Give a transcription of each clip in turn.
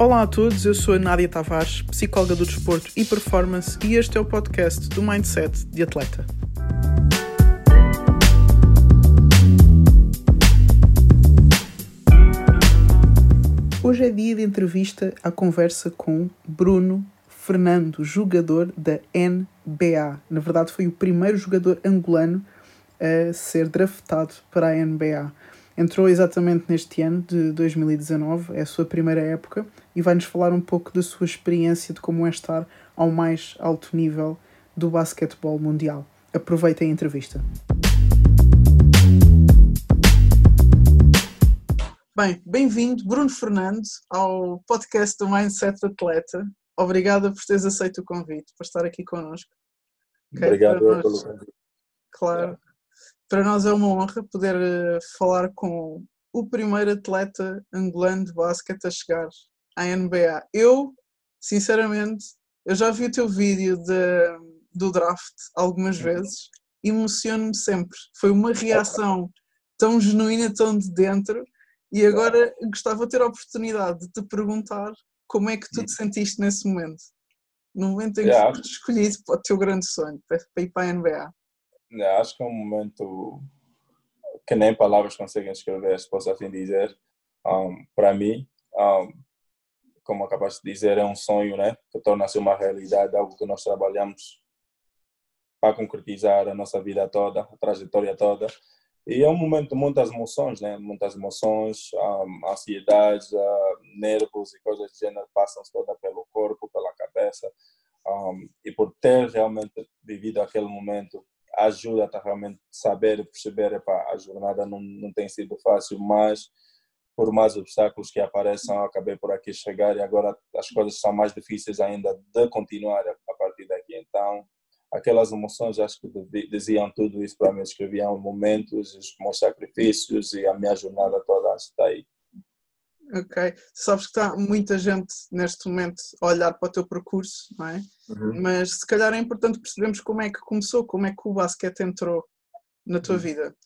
Olá a todos, eu sou a Nádia Tavares, psicóloga do desporto e performance, e este é o podcast do Mindset de Atleta. Hoje é dia de entrevista à conversa com Bruno Fernando, jogador da NBA. Na verdade, foi o primeiro jogador angolano a ser draftado para a NBA. Entrou exatamente neste ano de 2019, é a sua primeira época, e vai-nos falar um pouco da sua experiência de como é estar ao mais alto nível do basquetebol mundial. Aproveitem a entrevista. Bem, bem-vindo, Bruno Fernandes, ao podcast do Mindset Atleta. Obrigada por teres aceito o convite, por estar aqui connosco. Okay, Obrigado nós, pelo convite. Claro. Para nós é uma honra poder eh, falar com o primeiro atleta angolano de basquete a chegar à NBA. Eu, sinceramente, eu já vi o teu vídeo de, do draft algumas uhum. vezes, emociono-me sempre. Foi uma reação tão genuína, tão de dentro, e agora gostava de ter a oportunidade de te perguntar como é que tu te sentiste nesse momento. No momento em que yeah. foste escolhido para o teu grande sonho, para ir para a NBA. Acho que é um momento que nem palavras conseguem escrever, se posso assim dizer. Um, para mim, um, como acabaste de dizer, é um sonho né, que torna-se uma realidade, algo que nós trabalhamos para concretizar a nossa vida toda, a trajetória toda. E é um momento de muitas emoções, né? Muitas emoções, um, ansiedades, uh, nervos e coisas do gênero passam toda pelo corpo, pela cabeça. Um, e por ter realmente vivido aquele momento ajuda a realmente saber e perceber, epá, a jornada não, não tem sido fácil, mas por mais obstáculos que apareçam, acabei por aqui chegar e agora as coisas são mais difíceis ainda de continuar a partir daqui. Então, aquelas emoções acho que diziam tudo isso para mim, escreviam momentos, os meus sacrifícios e a minha jornada toda está aí. Ok. Sabes que está muita gente neste momento a olhar para o teu percurso, não é? Uhum. Mas se calhar é importante percebermos como é que começou, como é que o basquete entrou na tua uhum. vida.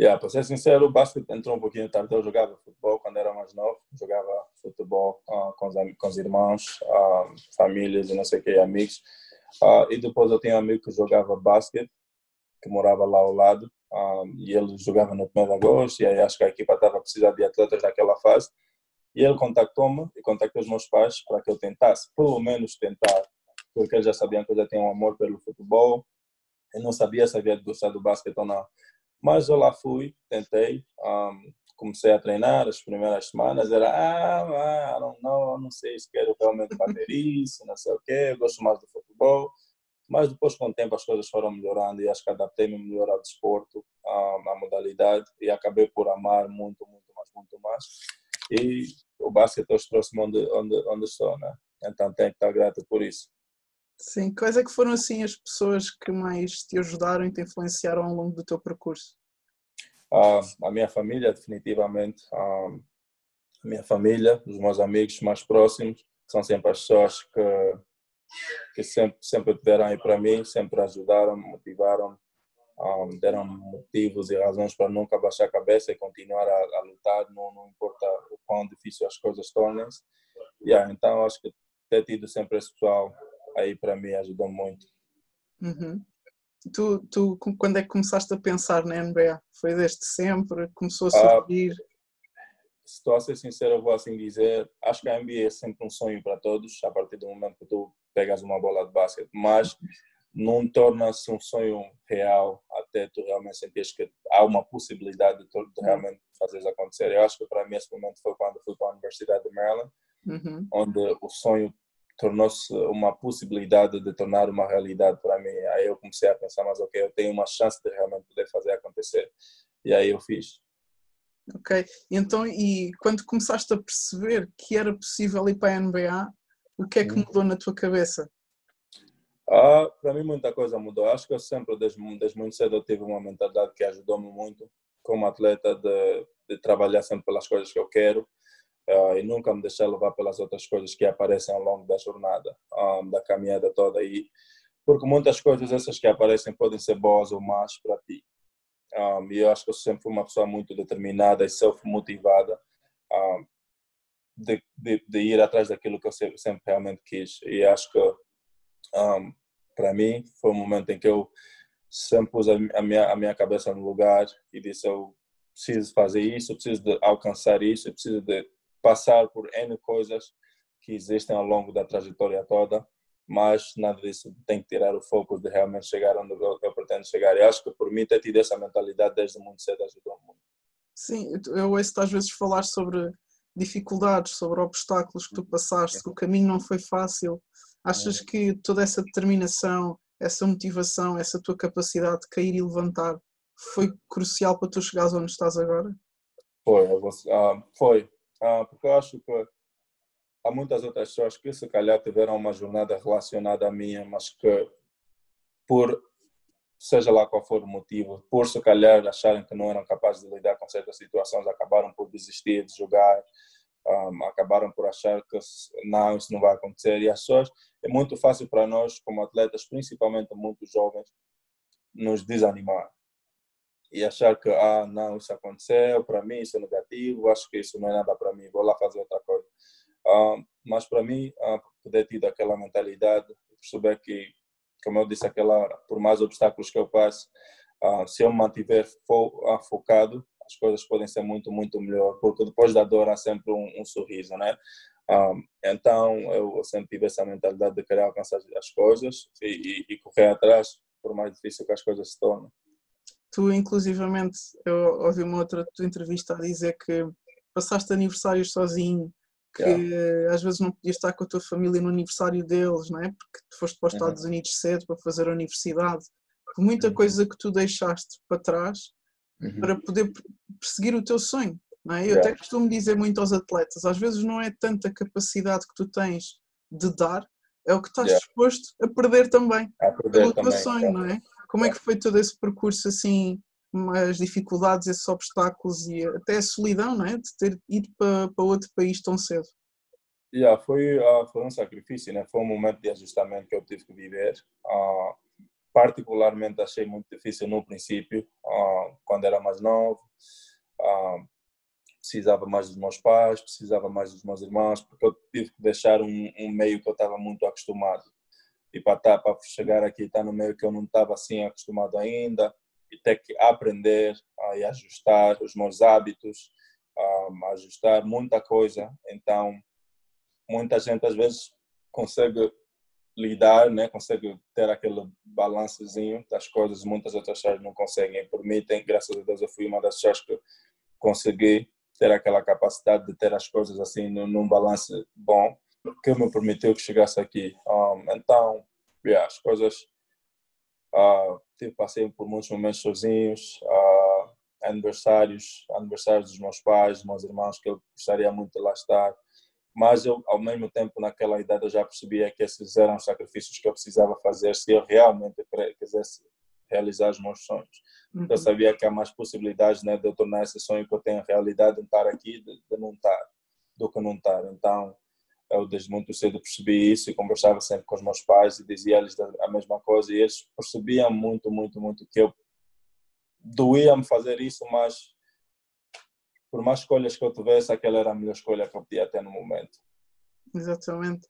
Yeah, para ser sincero, o basquete entrou um pouquinho tarde. Eu jogava futebol quando era mais novo, jogava futebol uh, com, os, com os irmãos, uh, famílias e não sei o que, amigos. Uh, e depois eu tinha um amigo que jogava basquete, que morava lá ao lado um, e ele jogava no 1 de agosto, e aí acho que a equipa estava a precisar de atletas naquela fase. E ele contactou-me e contactou os meus pais para que eu tentasse, pelo menos tentar, porque eles já sabiam que eu já tinha um amor pelo futebol. Eu não sabia se havia gostar do basquete ou não. Mas eu lá fui, tentei, um, comecei a treinar as primeiras semanas. Era, ah, não, não, não sei se quero realmente fazer isso, não sei o quê, eu gosto mais do futebol. Mas depois, com o tempo, as coisas foram melhorando e acho que adaptei-me melhor ao desporto, à, modalidade e acabei por amar muito, muito mais, muito mais. E o basquete hoje trouxe-me onde, onde, onde estou, né? Então tenho que estar grato por isso. Sim, quais é que foram assim as pessoas que mais te ajudaram e te influenciaram ao longo do teu percurso? Uh, a minha família, definitivamente. Uh, a minha família, os meus amigos mais próximos, são sempre as pessoas que que sempre sempre tiveram aí para mim, sempre ajudaram, motivaram, um, deram motivos e razões para nunca baixar a cabeça e continuar a, a lutar, não, não, importa o quão difícil as coisas tornem-se. Yeah, então acho que ter tido sempre esse pessoal aí para mim ajudou muito. Uhum. Tu, tu, quando é que começaste a pensar na NBA? Foi desde sempre? Começou a ah, surgir? Uh, estou a ser sincero, vou assim dizer, acho que a NBA é sempre um sonho para todos, a partir do momento que tu pegas uma bola de basquete, mas não torna-se um sonho real até tu realmente sentires que há uma possibilidade de tu realmente fazer isso acontecer. Eu acho que para mim esse momento foi quando fui para a Universidade de Maryland, uhum. onde o sonho tornou-se uma possibilidade de tornar uma realidade para mim. Aí eu comecei a pensar, mas ok, eu tenho uma chance de realmente poder fazer acontecer. E aí eu fiz. Ok, então e quando começaste a perceber que era possível ir para a NBA, o que é que mudou na tua cabeça? Ah, para mim muita coisa mudou. Acho que eu sempre, desde, desde muito cedo, tive uma mentalidade que ajudou-me muito como atleta de, de, trabalhar sempre pelas coisas que eu quero uh, e nunca me deixar levar pelas outras coisas que aparecem ao longo da jornada, um, da caminhada toda. E, porque muitas coisas essas que aparecem podem ser boas ou más para ti. Um, e eu acho que eu sempre fui uma pessoa muito determinada e self-motivada. Um, de, de, de, ir atrás daquilo que eu sempre, sempre realmente quis. E acho que, um, para mim, foi um momento em que eu sempre pus a, minha, a minha cabeça no lugar e disse: eu preciso fazer isso, eu preciso de alcançar isso, eu preciso de passar por N coisas que existem ao longo da trajetória toda, mas nada disso tem que tirar o foco de realmente chegar onde eu, eu pretendo chegar. E acho que por mim ter tido essa mentalidade desde muito cedo ajudou muito. Sim, eu ouço-te às vezes falar sobre dificuldades, sobre obstáculos que tu passaste, que o caminho não foi fácil. Achas uhum. que toda essa determinação, essa motivação, essa tua capacidade de cair e levantar foi crucial para tu chegares onde estás agora? Foi, uh, foi. Uh, porque eu acho que há muitas outras pessoas que se calhar tiveram uma jornada relacionada à minha, mas que por seja lá qual for o motivo, por se calhar acharem que não eram capazes de lidar com certas situações, acabaram por desistir de jogar, um, acabaram por achar que não, isso não vai acontecer. E as pessoas, é muito fácil para nós, como atletas, principalmente muito jovens, nos desanimar e achar que, ah, não, isso aconteceu, para mim isso é negativo, acho que isso não é nada para mim, vou lá fazer outra coisa. Um, mas para mim, uh, poder ter aquela mentalidade, perceber que como eu disse aquela hora, por mais obstáculos que eu passe, uh, se eu me mantiver fo uh, focado, as coisas podem ser muito, muito melhor, porque depois da dor há sempre um, um sorriso, né? Um, então, eu sempre tive essa mentalidade de querer alcançar as coisas e, e, e correr atrás, por mais difícil que as coisas se tornem. Tu, inclusivamente, eu ouvi uma outra tua entrevista a dizer que passaste aniversários sozinho, que yeah. às vezes não podias estar com a tua família no aniversário deles, não é? Porque tu foste para os Estados uhum. Unidos cedo para fazer a universidade. Muita uhum. coisa que tu deixaste para trás uhum. para poder perseguir o teu sonho, não é? Eu yeah. até costumo dizer muito aos atletas, às vezes não é tanta capacidade que tu tens de dar, é o que estás yeah. disposto a perder também, a perder pelo também, teu sonho, não é? Como é que foi todo esse percurso assim as dificuldades, esses obstáculos e até a solidão, não é? De ter ido para, para outro país tão cedo. Yeah, foi, uh, foi um sacrifício, né? foi um momento de ajustamento que eu tive que viver. Uh, particularmente achei muito difícil no princípio, uh, quando era mais novo. precisava mais dos meus pais, precisava mais dos meus irmãos, porque eu tive que deixar um, um meio que eu estava muito acostumado. E para, tá, para chegar aqui, estar tá no meio que eu não estava assim acostumado ainda, e ter que aprender uh, e ajustar os meus hábitos, um, ajustar muita coisa. Então, muita gente às vezes consegue lidar, né? consegue ter aquele balancezinho das coisas, muitas outras pessoas não conseguem. Por mim, tem, graças a Deus, eu fui uma das pessoas que consegui ter aquela capacidade de ter as coisas assim num, num balance bom, que me permitiu que chegasse aqui. Um, então, yeah, as coisas uh, passei por muitos momentos sozinhos, uh, aniversários, aniversários dos meus pais, dos meus irmãos, que eu gostaria muito de lá estar. Mas eu, ao mesmo tempo, naquela idade, eu já percebia que esses eram os sacrifícios que eu precisava fazer se eu realmente quisesse realizar os meus sonhos. Uhum. Eu sabia que há mais possibilidades né, de eu tornar esse sonho que eu tenho realidade, de estar aqui, de, de não estar, do que não estar. Então, eu desde muito cedo percebi isso e conversava sempre com os meus pais e dizia-lhes a mesma coisa e eles percebiam muito, muito, muito que eu doía-me fazer isso, mas por mais escolhas que eu tivesse, aquela era a melhor escolha que eu podia ter no momento. Exatamente.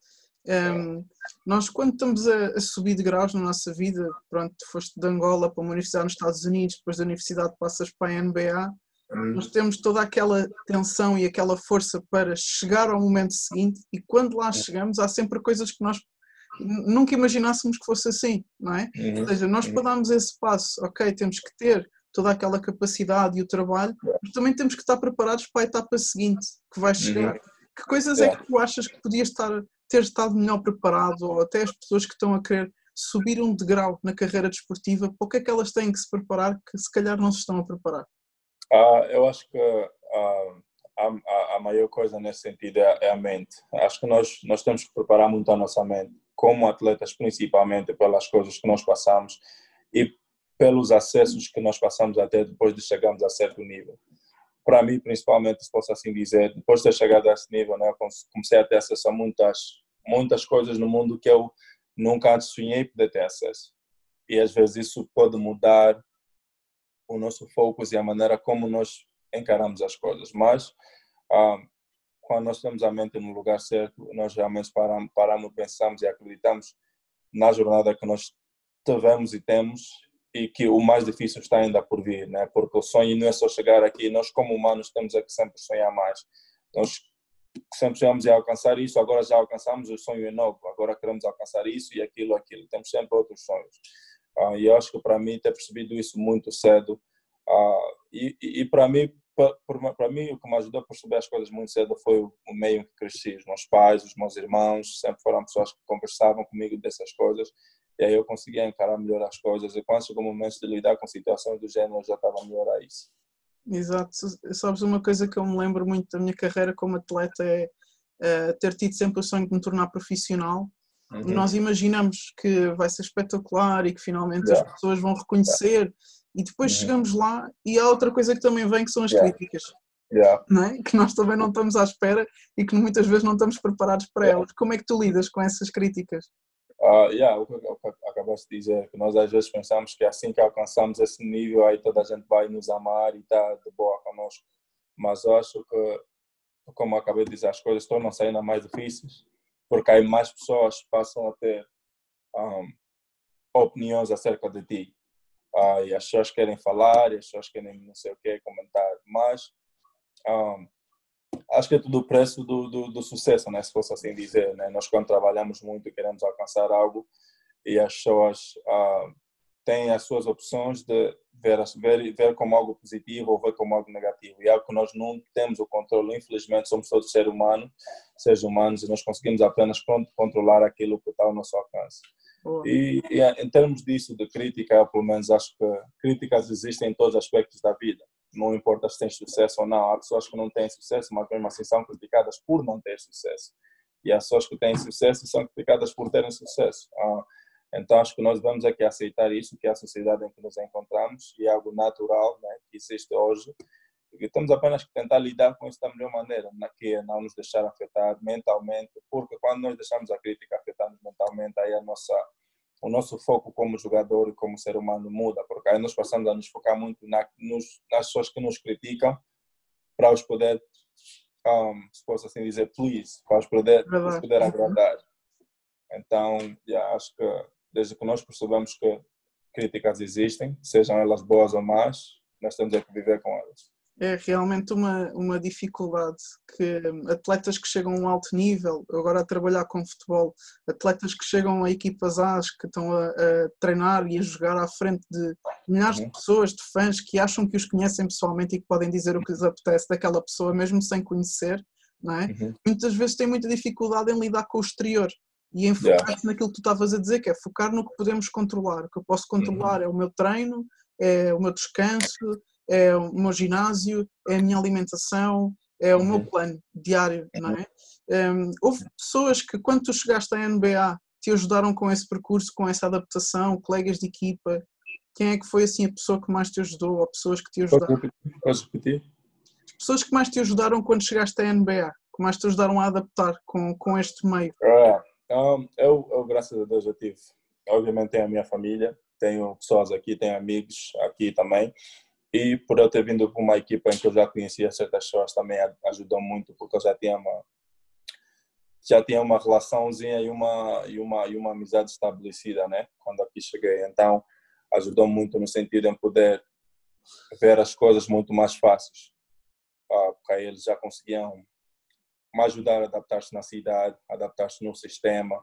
Um, nós, quando estamos a, a, subir de graus na nossa vida, pronto, foste de Angola para uma universidade nos Estados Unidos, depois da universidade passas para a NBA. Nós temos toda aquela tensão e aquela força para chegar ao momento seguinte e quando lá chegamos há sempre coisas que nós nunca imaginássemos que fosse assim, não é? Uhum. Ou seja, nós para darmos esse passo, ok, temos que ter toda aquela capacidade e o trabalho, mas também temos que estar preparados para a etapa seguinte que vai chegar. Uhum. Que coisas é que tu achas que podias estar, ter estado melhor preparado ou até as pessoas que estão a querer subir um degrau na carreira desportiva, para o que é que elas têm que se preparar que se calhar não se estão a preparar? Uh, eu acho que a, a, maior coisa nesse sentido é, é, a mente. Acho que nós, nós temos que preparar muito a nossa mente, como atletas, principalmente pelas coisas que nós passamos e pelos acessos que nós passamos até depois de chegarmos a certo nível. Para mim, principalmente, se posso assim dizer, depois de ter chegado a esse nível, né, comecei a ter acesso a muitas, muitas coisas no mundo que eu nunca sonhei poder ter acesso. E às vezes isso pode mudar o nosso foco e a maneira como nós encaramos as coisas. Mas ah, quando nós temos a mente no lugar certo, nós realmente paramos, paramos pensamos e acreditamos na jornada que nós tivemos e temos e que o mais difícil está ainda por vir, né? Porque o sonho não é só chegar aqui, nós como humanos temos é que sempre sonhar mais. Nós sempre sonhamos em alcançar isso, agora já alcançamos o sonho é novo, agora queremos alcançar isso e aquilo, aquilo. Temos sempre outros sonhos. Uh, e acho que para mim ter percebido isso muito cedo uh, e, e, para mim para mim o que me ajudou a perceber as coisas muito cedo foi o meio em que cresci. Os meus pais os meus irmãos sempre foram pessoas que conversavam comigo dessas coisas e aí eu conseguia encarar melhor as coisas e quando chegou o momento de lidar com situações do género eu já estava melhor a isso. Exato, sabes uma coisa que eu me lembro muito da minha carreira como atleta é, é ter tido sempre o sonho de me tornar profissional uhum. nós imaginamos que vai ser espetacular e que finalmente yeah. as pessoas vão reconhecer yeah. e depois uhum. chegamos lá e há outra coisa que também vem que são as yeah. críticas é? que nós também não estamos à espera e que muitas vezes não estamos preparados para elas como é que tu lidas com essas críticas? Uh, yeah, o que, acabaste de dizer, que nós às vezes pensamos que assim que alcançamos esse nível, aí toda a gente vai nos amar e está de boa conosco. Mas eu acho que, como acabei de dizer, as coisas tornam-se ainda mais difíceis, porque aí mais pessoas passam a ter um, opiniões acerca de ti. Uh, e as pessoas querem falar, e as pessoas querem não sei o que, comentar. Mas um, acho que é tudo o preço do, do, do, sucesso, né? se fosse assim dizer. Né? Nós, quando trabalhamos muito queremos alcançar algo, e as pessoas ah, têm as suas opções de ver, ver, ver como algo positivo ou ver como algo negativo. E é algo que nós não temos o controle. Infelizmente, somos todos seres humanos, seres humanos, e nós conseguimos apenas controlar aquilo que está ao nosso alcance. E, e, em termos disso, de crítica, pelo menos acho que críticas existem em todos os aspectos da vida não importa se tens sucesso ou não. Há pessoas que não têm sucesso, mas mesmo assim são criticadas por não ter sucesso. E há pessoas que têm sucesso e são criticadas por terem sucesso. Ah, então acho que nós vamos aqui aceitar isso, que é a sociedade em que nos encontramos e é algo natural né, que existe hoje. E temos apenas que tentar lidar com isso da melhor maneira, na que é não nos deixar afetar mentalmente, porque quando nós deixamos a crítica afetar-nos mentalmente, aí a nossa o nosso foco como jogador e como ser humano muda, porque aí nós passamos a nos focar muito na, nos, nas pessoas que nos criticam para os poder, um, se posso assim dizer, please, para os poder, os poder agradar. Então, yeah, acho que desde que nós percebemos que críticas existem, sejam elas boas ou más, nós temos é que viver com elas é realmente uma, uma dificuldade que atletas que chegam a um alto nível, agora a trabalhar com futebol, atletas que chegam a equipas A's que estão a, a treinar e a jogar à frente de milhares de uhum. pessoas, de fãs que acham que os conhecem pessoalmente e que podem dizer o que lhes apetece daquela pessoa, mesmo sem conhecer, não é? Uhum. Muitas vezes têm muita dificuldade em lidar com o exterior e em focar-se yeah. naquilo que tu estavas a dizer, que é focar no que podemos controlar. O que eu posso controlar uhum. é o meu treino, é o meu descanso, é o meu ginásio, é a minha alimentação, é o meu uhum. plano diário, não é? Um, houve pessoas que, quando tu chegaste à NBA, te ajudaram com esse percurso, com essa adaptação, colegas de equipa. Quem é que foi assim a pessoa que mais te ajudou, ou pessoas que te ajudaram? Podes repetir? As pessoas que mais te ajudaram quando chegaste à NBA, que mais te ajudaram a adaptar com, com este meio? Ah, um, eu, eu, graças a Deus, eu tive. Obviamente, tenho a minha família, tenho pessoas aqui, tenho amigos aqui também. E por eu ter vindo para uma equipa em que eu já conhecia certas pessoas também ajudou muito, porque eu já tinha uma já tinha uma relaçãozinha e uma e uma e uma amizade estabelecida, né? Quando aqui cheguei, então ajudou muito no sentido em poder ver as coisas muito mais fáceis, ah, porque aí eles já conseguiam me ajudar a adaptar-se na cidade, adaptar-se no sistema,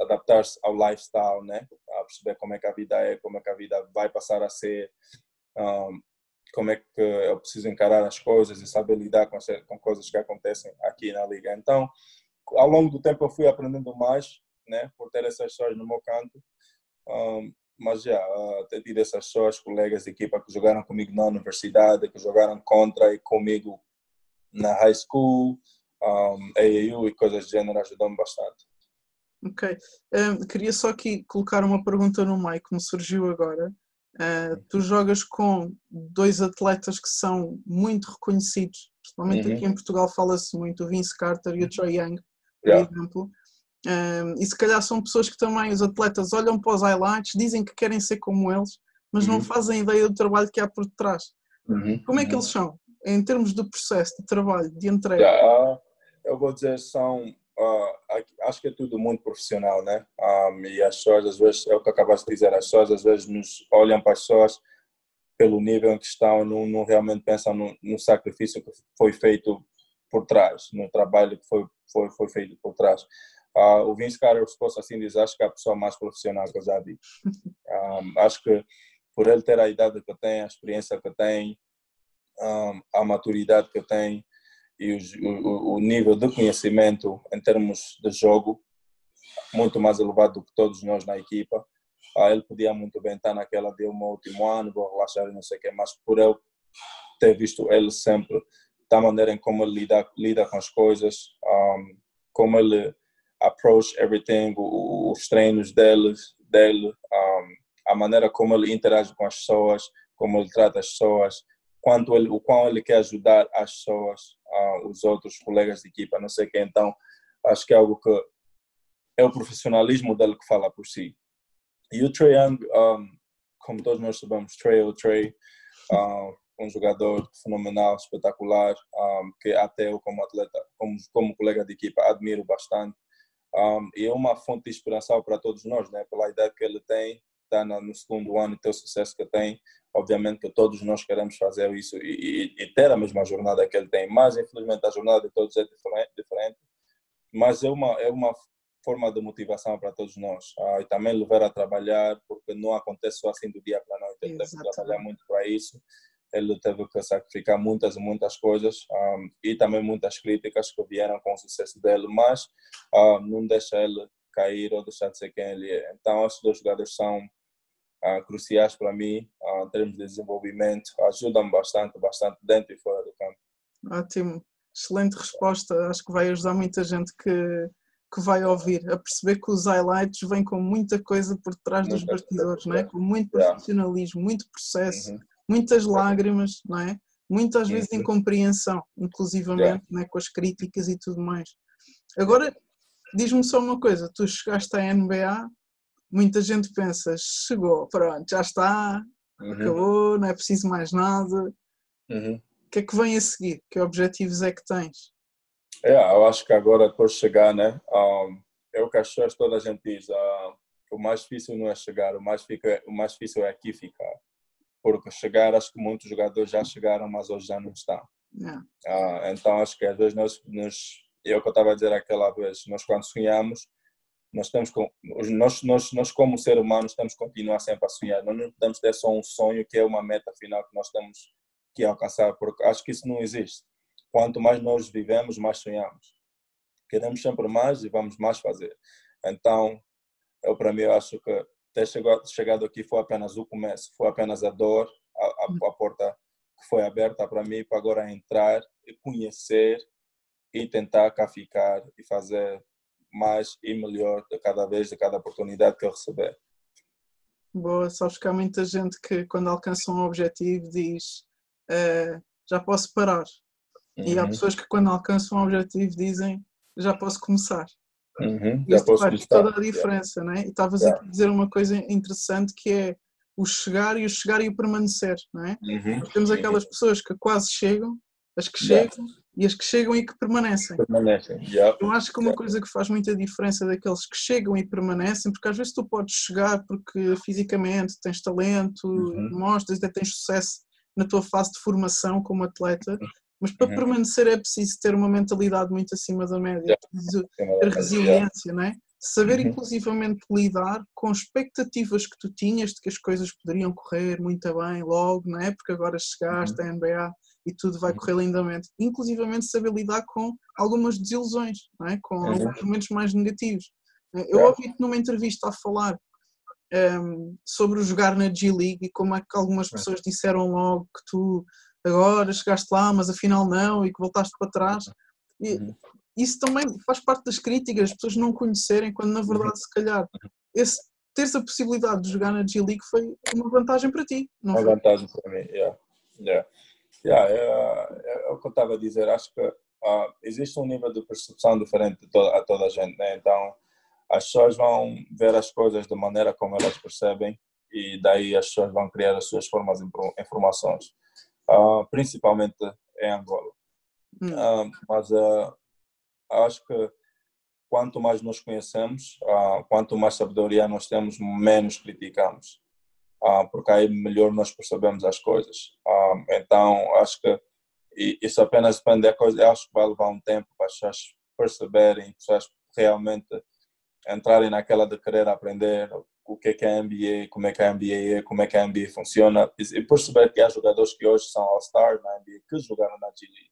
adaptar-se ao lifestyle, né? A perceber como é que a vida é, como é que a vida vai passar a ser, um, como é que eu preciso encarar as coisas e saber lidar com, com coisas que acontecem aqui na liga. Então, ao longo do tempo eu fui aprendendo mais, né, por ter essas pessoas no meu canto. Um, mas já uh, ter tido essas pessoas, colegas de equipa que jogaram comigo na universidade, que jogaram contra e comigo na high school, um, AAU e coisas do gênero ajudou-me bastante. Ok. Um, queria só aqui colocar uma pergunta no mic que me surgiu agora. Uh, tu jogas com dois atletas que são muito reconhecidos, principalmente uhum. aqui em Portugal fala-se muito, o Vince Carter e o Troy Young, por yeah. exemplo. E se calhar são pessoas que também, os atletas, olham para os highlights, dizem que querem ser como eles, mas uhum. não fazem ideia do trabalho que há por detrás. Uhum. Como é que eles são, em termos do processo de trabalho, de entrega? Yeah. Eu vou dizer, são. Uh, acho que é tudo muito profissional, né? Um, e as pessoas, às vezes, é o que acabaste de dizer, as pessoas, às vezes, nos olham para as pessoas pelo nível em que estão, não, não realmente pensam no, no, sacrifício que foi feito por trás, no trabalho que foi, foi, foi feito por trás. Uh, o Vince Carter, se posso assim dizer, acho que é a pessoa mais profissional que eu já vi. Um, acho que por ele ter a idade que tem, a experiência que tem, um, a maturidade que tem e o, o, nível de conhecimento em termos de jogo muito mais elevado do que todos nós na equipa. Ah, ele podia muito bem estar naquela de um último ano, vou relaxar e não sei o que, mas por eu ter visto ele sempre, da maneira em como ele lida, lida com as coisas, um, como ele approach everything, os treinos dele, dele um, a maneira como ele interage com as pessoas, como ele trata as pessoas, quanto ele, o quão ele quer ajudar as pessoas, os outros colegas de equipa, não sei quem. Então, acho que é algo que é o profissionalismo dele que fala por si. E o Trey Young, um, como todos nós sabemos, Trey é o Trey, um, um jogador fenomenal, espetacular, um, que até eu como atleta, como, como colega de equipa, admiro bastante. Um, e é uma fonte de inspiração para todos nós, né? pela ideia que ele tem, está no segundo ano e ter o sucesso que tem, obviamente que todos nós queremos fazer isso e, e, e, ter a mesma jornada que ele tem, mas infelizmente a jornada de todos é diferente, diferente. Mas é uma, é uma forma de motivação para todos nós ah, e também levar a trabalhar, porque não acontece só assim do dia para a noite, ele teve que trabalhar muito para isso, ele teve que sacrificar muitas e muitas coisas um, ah, e também muitas críticas que vieram com o sucesso dele, mas uh, não deixa ele cair ou deixar de ser quem ele é. Então, esses dois jogadores são uh, cruciais para mim uh, em termos de desenvolvimento, ajudam bastante, bastante dentro e fora do campo. Ótimo, excelente resposta. Acho que vai ajudar muita gente que, que vai ouvir a perceber que os highlights vêm com muita coisa por trás muita dos bastidores, não é? com muito profissionalismo, yeah. muito processo, uhum. muitas lágrimas, não é? muitas vezes uhum. incompreensão, inclusivamente yeah. né, com as críticas e tudo mais. Agora, diz-me só uma coisa: tu chegaste à NBA muita gente pensa, chegou, pronto, já está, uhum. acabou, não é preciso mais nada. Uhum. O que é que vem a seguir? Que objetivos é que tens? É, eu acho que agora depois de chegar, né, um, é o que as pessoas toda a gente diz, uh, o mais difícil não é chegar, o mais, fica, o mais difícil é aqui ficar. Porque chegar, acho que muitos jogadores já chegaram, mas hoje já não estão. Uh, então acho que às vezes nós, nos, é o que eu estava a dizer aquela vez, nós quando sonhamos, nós temos com, nós, nós, nós como ser humanos temos que continuar sempre a sonhar. Nós não podemos ter só um sonho que é uma meta final que nós temos que alcançar, porque acho que isso não existe. Quanto mais nós vivemos, mais sonhamos. Queremos sempre mais e vamos mais fazer. Então, eu para mim eu acho que ter chegado, chegado aqui foi apenas o começo, foi apenas a dor, a, a, a porta que foi aberta para mim para agora entrar e conhecer e tentar cá ficar e fazer mais e melhor de cada vez, de cada oportunidade que eu receber. Boa, sabes que há muita gente que quando alcança um objetivo diz uh, já posso parar. Uhum. E há uhum. pessoas que quando alcançam um objetivo dizem já posso começar. Uhum. Já posso faz toda a diferença, yeah. né? E estavas yeah. a dizer uma coisa interessante que é o chegar e o chegar e o permanecer, não é? Uhum. Temos aquelas pessoas que quase chegam, as que yeah. chegam e as que chegam e que permanecem. Permanecem, yeah. Eu acho que uma coisa que faz muita diferença daqueles que chegam e permanecem, porque às vezes tu podes chegar porque fisicamente tens talento, uhum. mostras, até tens sucesso na tua fase de formação como atleta, mas para uhum. permanecer é preciso ter uma mentalidade muito acima da média, yeah. ter resiliência, não é? Saber uhum. inclusivamente lidar com expectativas que tu tinhas de que as coisas poderiam correr muito bem logo, não é? Porque agora chegaste uhum. à NBA e tudo vai correr lindamente. Inclusivamente saber lidar com algumas desilusões, é? com uhum. alguns momentos mais negativos. Eu ouvi-te numa entrevista a falar um, ehm, sobre jogar na G-League e como é que algumas pessoas disseram logo que tu agora chegaste lá, mas afinal não, e que voltaste para trás. E uhum. isso também faz parte das críticas, as pessoas não conhecerem, quando na uhum. verdade, se calhar, esse, teres a possibilidade de jogar na G-League foi uma vantagem para ti. Não uma foi? vantagem para mim, yeah. Yeah. Yeah, é, é, o que eu estava a dizer. Acho que uh, existe um nível de percepção diferente a toda a gente. Né? Então, as pessoas vão ver as coisas da maneira como elas percebem e daí as pessoas vão criar as suas formas de informações, uh, principalmente em Angola. Hum. Uh, mas acho que quanto mais nos conhecemos, quanto mais sabedoria nós temos, menos criticamos. Uh, porque aí melhor nós percebemos as coisas. Uh, então, acho que isso apenas depende da coisa. Acho que vai levar um tempo para as pessoas perceberem, pessoas realmente entrarem naquela de querer aprender o que é que é a NBA, como é que a NBA é, como é que a NBA funciona e perceber que há jogadores que hoje são All-Stars na NBA que jogaram na G League.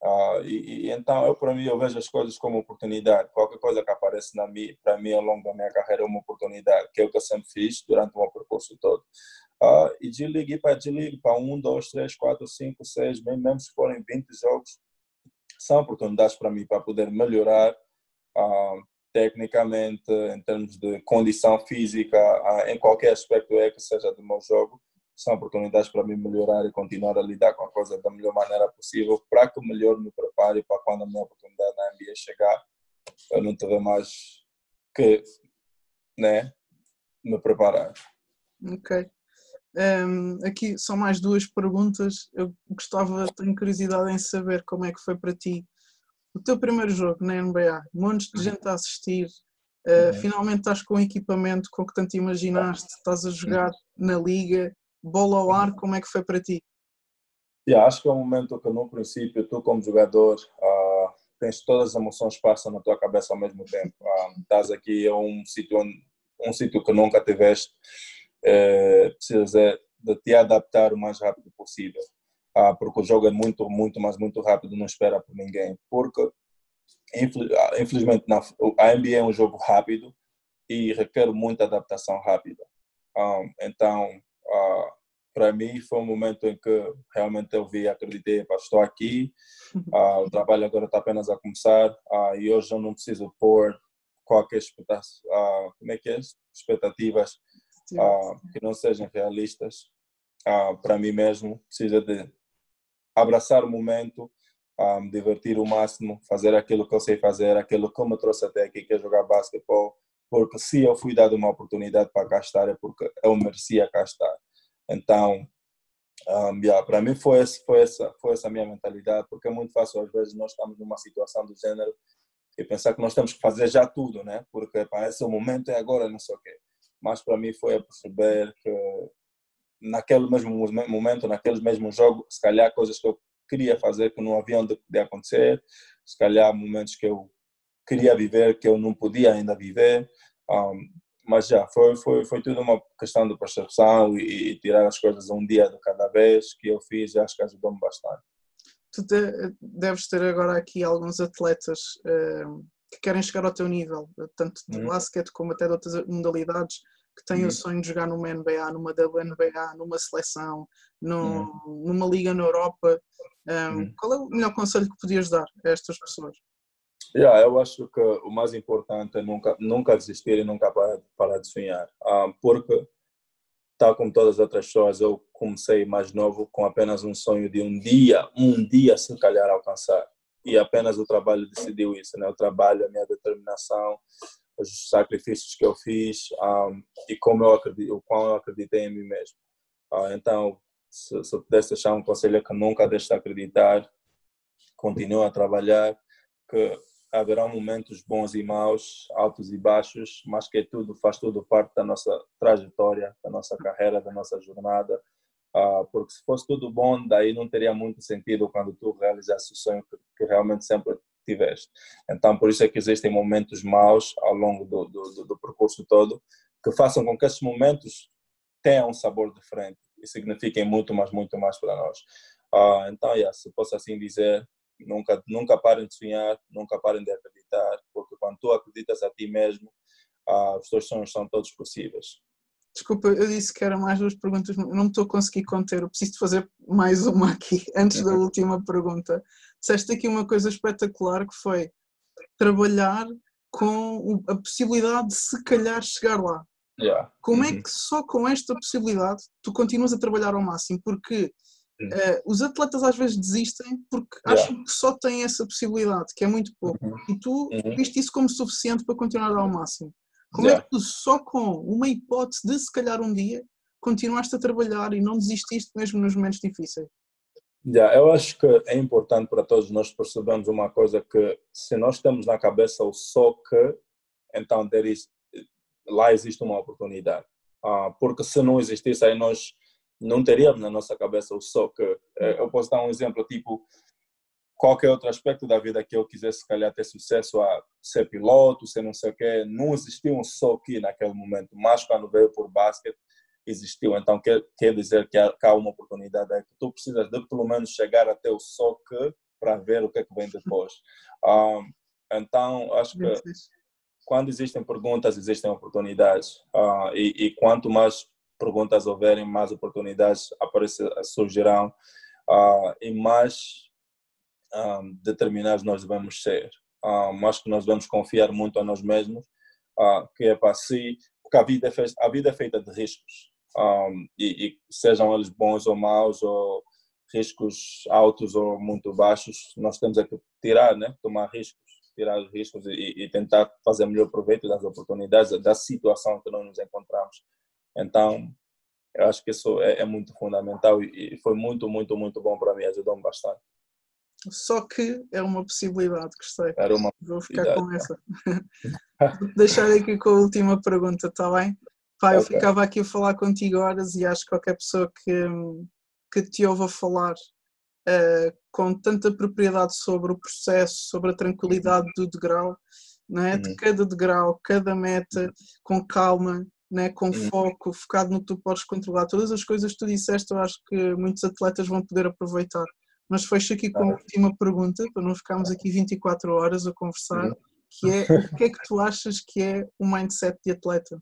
Uh, e, e, então eu para mim eu vejo as coisas como oportunidade. Qualquer coisa que aparece na mim para mim ao longo da minha carreira é uma oportunidade que é o que eu sempre fiz durante o meu percurso todo. Uh, e de league para de league para um dois três quatro cinco seis bem mesmo se forem 20 jogos são oportunidades para mim para poder melhorar uh, tecnicamente, em termos de condição física, em qualquer aspecto é que seja do meu jogo, são oportunidades para mim melhorar e continuar a lidar com a coisa da melhor maneira possível, para que melhor me prepare para quando a minha oportunidade na NBA chegar, eu não tiver mais que né, me preparar. Ok. Um, aqui são mais duas perguntas. Eu gostava, tenho curiosidade em saber como é que foi para ti o teu primeiro jogo na NBA, montes de uhum. gente a assistir, uh, finalmente estás com o equipamento com que tanto imaginaste, estás a jogar na liga, bola ao ar, como é que foi para ti? Yeah, acho que é um momento que no princípio tu como jogador uh, tens todas as emoções passam na tua cabeça ao mesmo tempo. Uh, estás aqui a um sítio um sítio que nunca tiveste, uh, precisas de te adaptar o mais rápido possível ah, porque o jogo é muito, muito, mas muito rápido, não espera por ninguém. Porque, infelizmente, a NBA é um jogo rápido e requer muita adaptação rápida. Um, então, uh, para mim, foi um momento em que realmente eu vi, acreditei, estou aqui, uh, o trabalho agora está apenas a começar uh, e hoje eu não preciso pôr qualquer como é que é? expectativas que não sejam realistas para mim mesmo. Precisa de abraçar o momento, um, divertir o máximo, fazer aquilo que eu sei fazer, aquilo que me trouxe até aqui, que é jogar basquetebol, porque se eu fui dado uma oportunidade para cá estar, é porque eu merecia cá estar. Então, um, yeah, para mim foi, esse, foi, essa, foi essa minha mentalidade, porque é muito fácil, às vezes, nós estamos numa situação do gênero e pensar que nós temos que fazer já tudo, né? Porque parece o momento é agora, não sei o quê. Mas para mim foi a perceber que naquele mesmo momento, naquele mesmo jogo, se calhar coisas que eu queria fazer que não haviam de, de acontecer, se calhar momentos que eu queria viver que eu não podia ainda viver, um, mas já foi foi foi tudo uma questão de percepção e, e, tirar as coisas um dia de cada vez que eu fiz, acho que ajudou-me bastante. Tu te, deves ter agora aqui alguns atletas uh, que querem chegar ao teu nível, tanto de uhum. basquete como até de outras modalidades que têm uhum. o sonho de jogar numa NBA, numa WNBA, numa seleção, uhum. numa liga na Europa. Um, uhum. Qual é o melhor conselho que podias dar a estas pessoas? Yeah, eu acho que o mais importante é nunca, nunca desistir e nunca parar, parar de sonhar. Um, porque, tal como todas as outras pessoas, eu comecei mais novo com apenas um sonho de um dia, um dia se calhar alcançar. E apenas o trabalho decidiu isso, né? O trabalho, a minha determinação, os sacrifícios que eu fiz um, e como eu acredito, o quão eu acreditei em mim mesmo. Uh, então, se, se eu pudesse deixar um conselho é que nunca deixe de acreditar, continue a trabalhar, que haverá momentos bons e maus, altos e baixos, mas que tudo faz tudo parte da nossa trajetória, da nossa carreira, da nossa jornada. Uh, porque se fosse tudo bom, daí não teria muito sentido quando tu realizasse o sonho que, realmente sempre tiveste. Então, por isso é que existem momentos maus ao longo do, do, do percurso todo que façam com que esses momentos tenham um sabor diferente e signifiquem muito mais, muito mais para nós. Uh, então, yeah, se posso assim dizer, nunca, nunca parem de sonhar, nunca parem de acreditar, porque quando tu acreditas a ti mesmo, uh, os teus sonhos são todos possíveis. Desculpa, eu disse que eram mais duas perguntas, não me estou a conseguir conter, eu preciso fazer mais uma aqui, antes da uhum. última pergunta. Disseste aqui uma coisa espetacular que foi trabalhar com a possibilidade de se calhar chegar lá. Yeah. Como é uhum. que só com esta possibilidade tu continuas a trabalhar ao máximo? Porque uh, os atletas às vezes desistem porque yeah. acham que só têm essa possibilidade, que é muito pouco. Uhum. E tu uhum. viste isso como suficiente para continuar ao máximo. Como yeah. é que tu só com uma hipótese de se calhar um dia continuaste a trabalhar e não desististe mesmo nos momentos difíceis? Yeah, eu acho que é importante para todos nós percebermos uma coisa que se nós temos na cabeça o só que, então there is, lá existe uma oportunidade. Uh, porque se não existisse aí nós não teríamos na nossa cabeça o que. Eh, eu posso dar um exemplo tipo qualquer outro aspecto da vida que eu quisesse, se calhar, ter sucesso a ser piloto, ser não sei o quê, não existia um que naquele momento, mas quando veio por basquete, existiu. Então, quer, quer dizer que há, que há uma oportunidade aí, que tu precisas de pelo menos chegar até o que para ver o que é que vem depois. Um, então, acho que quando existem perguntas, existem oportunidades. Uh, e, e, quanto mais perguntas houverem, mais oportunidades aparecer, surgirão. Uh, e mais um, determinados nós devemos ser. Um, acho que nós devemos confiar muito a nós mesmos, uh, que é para si, porque a vida é, feita, a vida é feita de riscos, um, e, e, sejam eles bons ou maus, ou riscos altos ou muito baixos, nós temos é que tirar, né? tomar riscos, tirar os riscos e, e tentar fazer melhor proveito das oportunidades, da situação que nós nos encontramos. Então, eu acho que isso é, é muito fundamental e, e foi muito, muito, muito bom para mim, ajudou-me bastante. Só que é uma possibilidade, gostei. Era uma Vou ficar com essa. Vou deixar aqui com a última pergunta, está bem? Pai, eu okay. ficava aqui a falar contigo horas e acho que qualquer pessoa que, que te ouve a falar uh, com tanta propriedade sobre o processo, sobre a tranquilidade do degrau, não é? de uhum. cada degrau, cada meta, uhum. com calma, né, com foco, focado no que tu podes controlar. Todas as coisas que tu disseste, eu acho que muitos atletas vão poder aproveitar. Mas fecho aqui com a última pergunta, para não ficarmos aqui 24 horas a conversar, que é o que é que tu achas que é o mindset de atleta?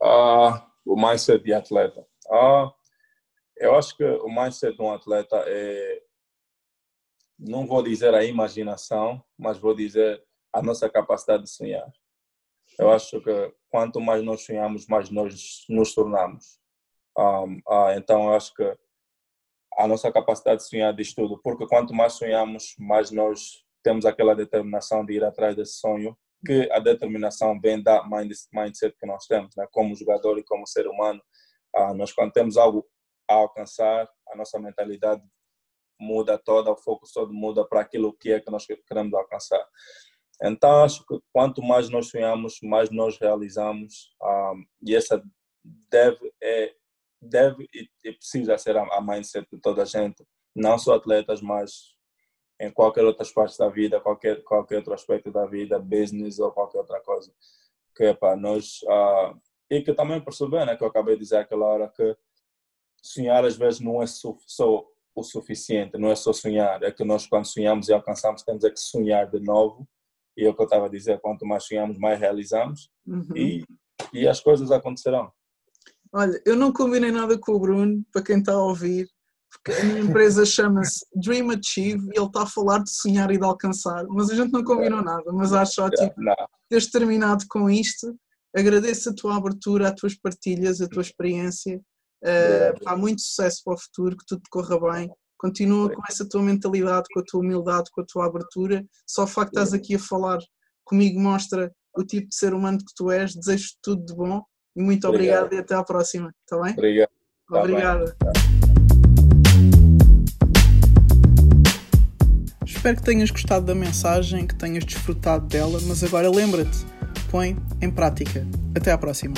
Uh, o mindset de atleta. Uh, eu acho que o mindset de um atleta é, não vou dizer a imaginação, mas vou dizer a nossa capacidade de sonhar. Eu acho que quanto mais nós sonhamos, mais nós nos tornamos. Um, uh, então, eu acho que a nossa capacidade de sonhar diz tudo, porque quanto mais sonhamos, mais nós temos aquela determinação de ir atrás desse sonho, que a determinação vem da mindset que nós temos, né? como jogador e como ser humano. Ah, nós, quando temos algo a alcançar, a nossa mentalidade muda toda, o foco todo muda para aquilo que é que nós queremos alcançar. Então, acho que quanto mais nós sonhamos, mais nós realizamos, ah, e essa deve, é, deve e, e precisa ser a, a, mindset de toda a gente, não só atletas, mas em qualquer outra parte da vida, qualquer qualquer outro aspecto da vida, business ou qualquer outra coisa, que para nós uh, e que também perceber, né, que eu acabei de dizer aquela hora que sonhar às vezes não é só o suficiente, não é só sonhar, é que nós quando sonhamos e alcançamos temos é que sonhar de novo e é o que eu estava a dizer, quanto mais sonhamos, mais realizamos uhum. e, e as coisas acontecerão. Olha, eu não combinei nada com o Bruno, para quem está a ouvir, porque a minha empresa chama-se Dream Achieve e ele está a falar de sonhar e de alcançar, mas a gente não combinou nada, mas acho só tipo, teres terminado com isto, agradeço a tua abertura, as tuas partilhas, a tua experiência, uh, há muito sucesso para o futuro, que tudo corra bem, continua com essa tua mentalidade, com a tua humildade, com a tua abertura, só o facto de estás aqui a falar comigo mostra o tipo de ser humano que tu és, desejo tudo de bom e muito obrigado, obrigado e até à próxima, está bem? Obrigado. Tá Obrigada. Espero que tenhas gostado da mensagem, que tenhas desfrutado dela, mas agora lembra-te, põe em prática. Até à próxima.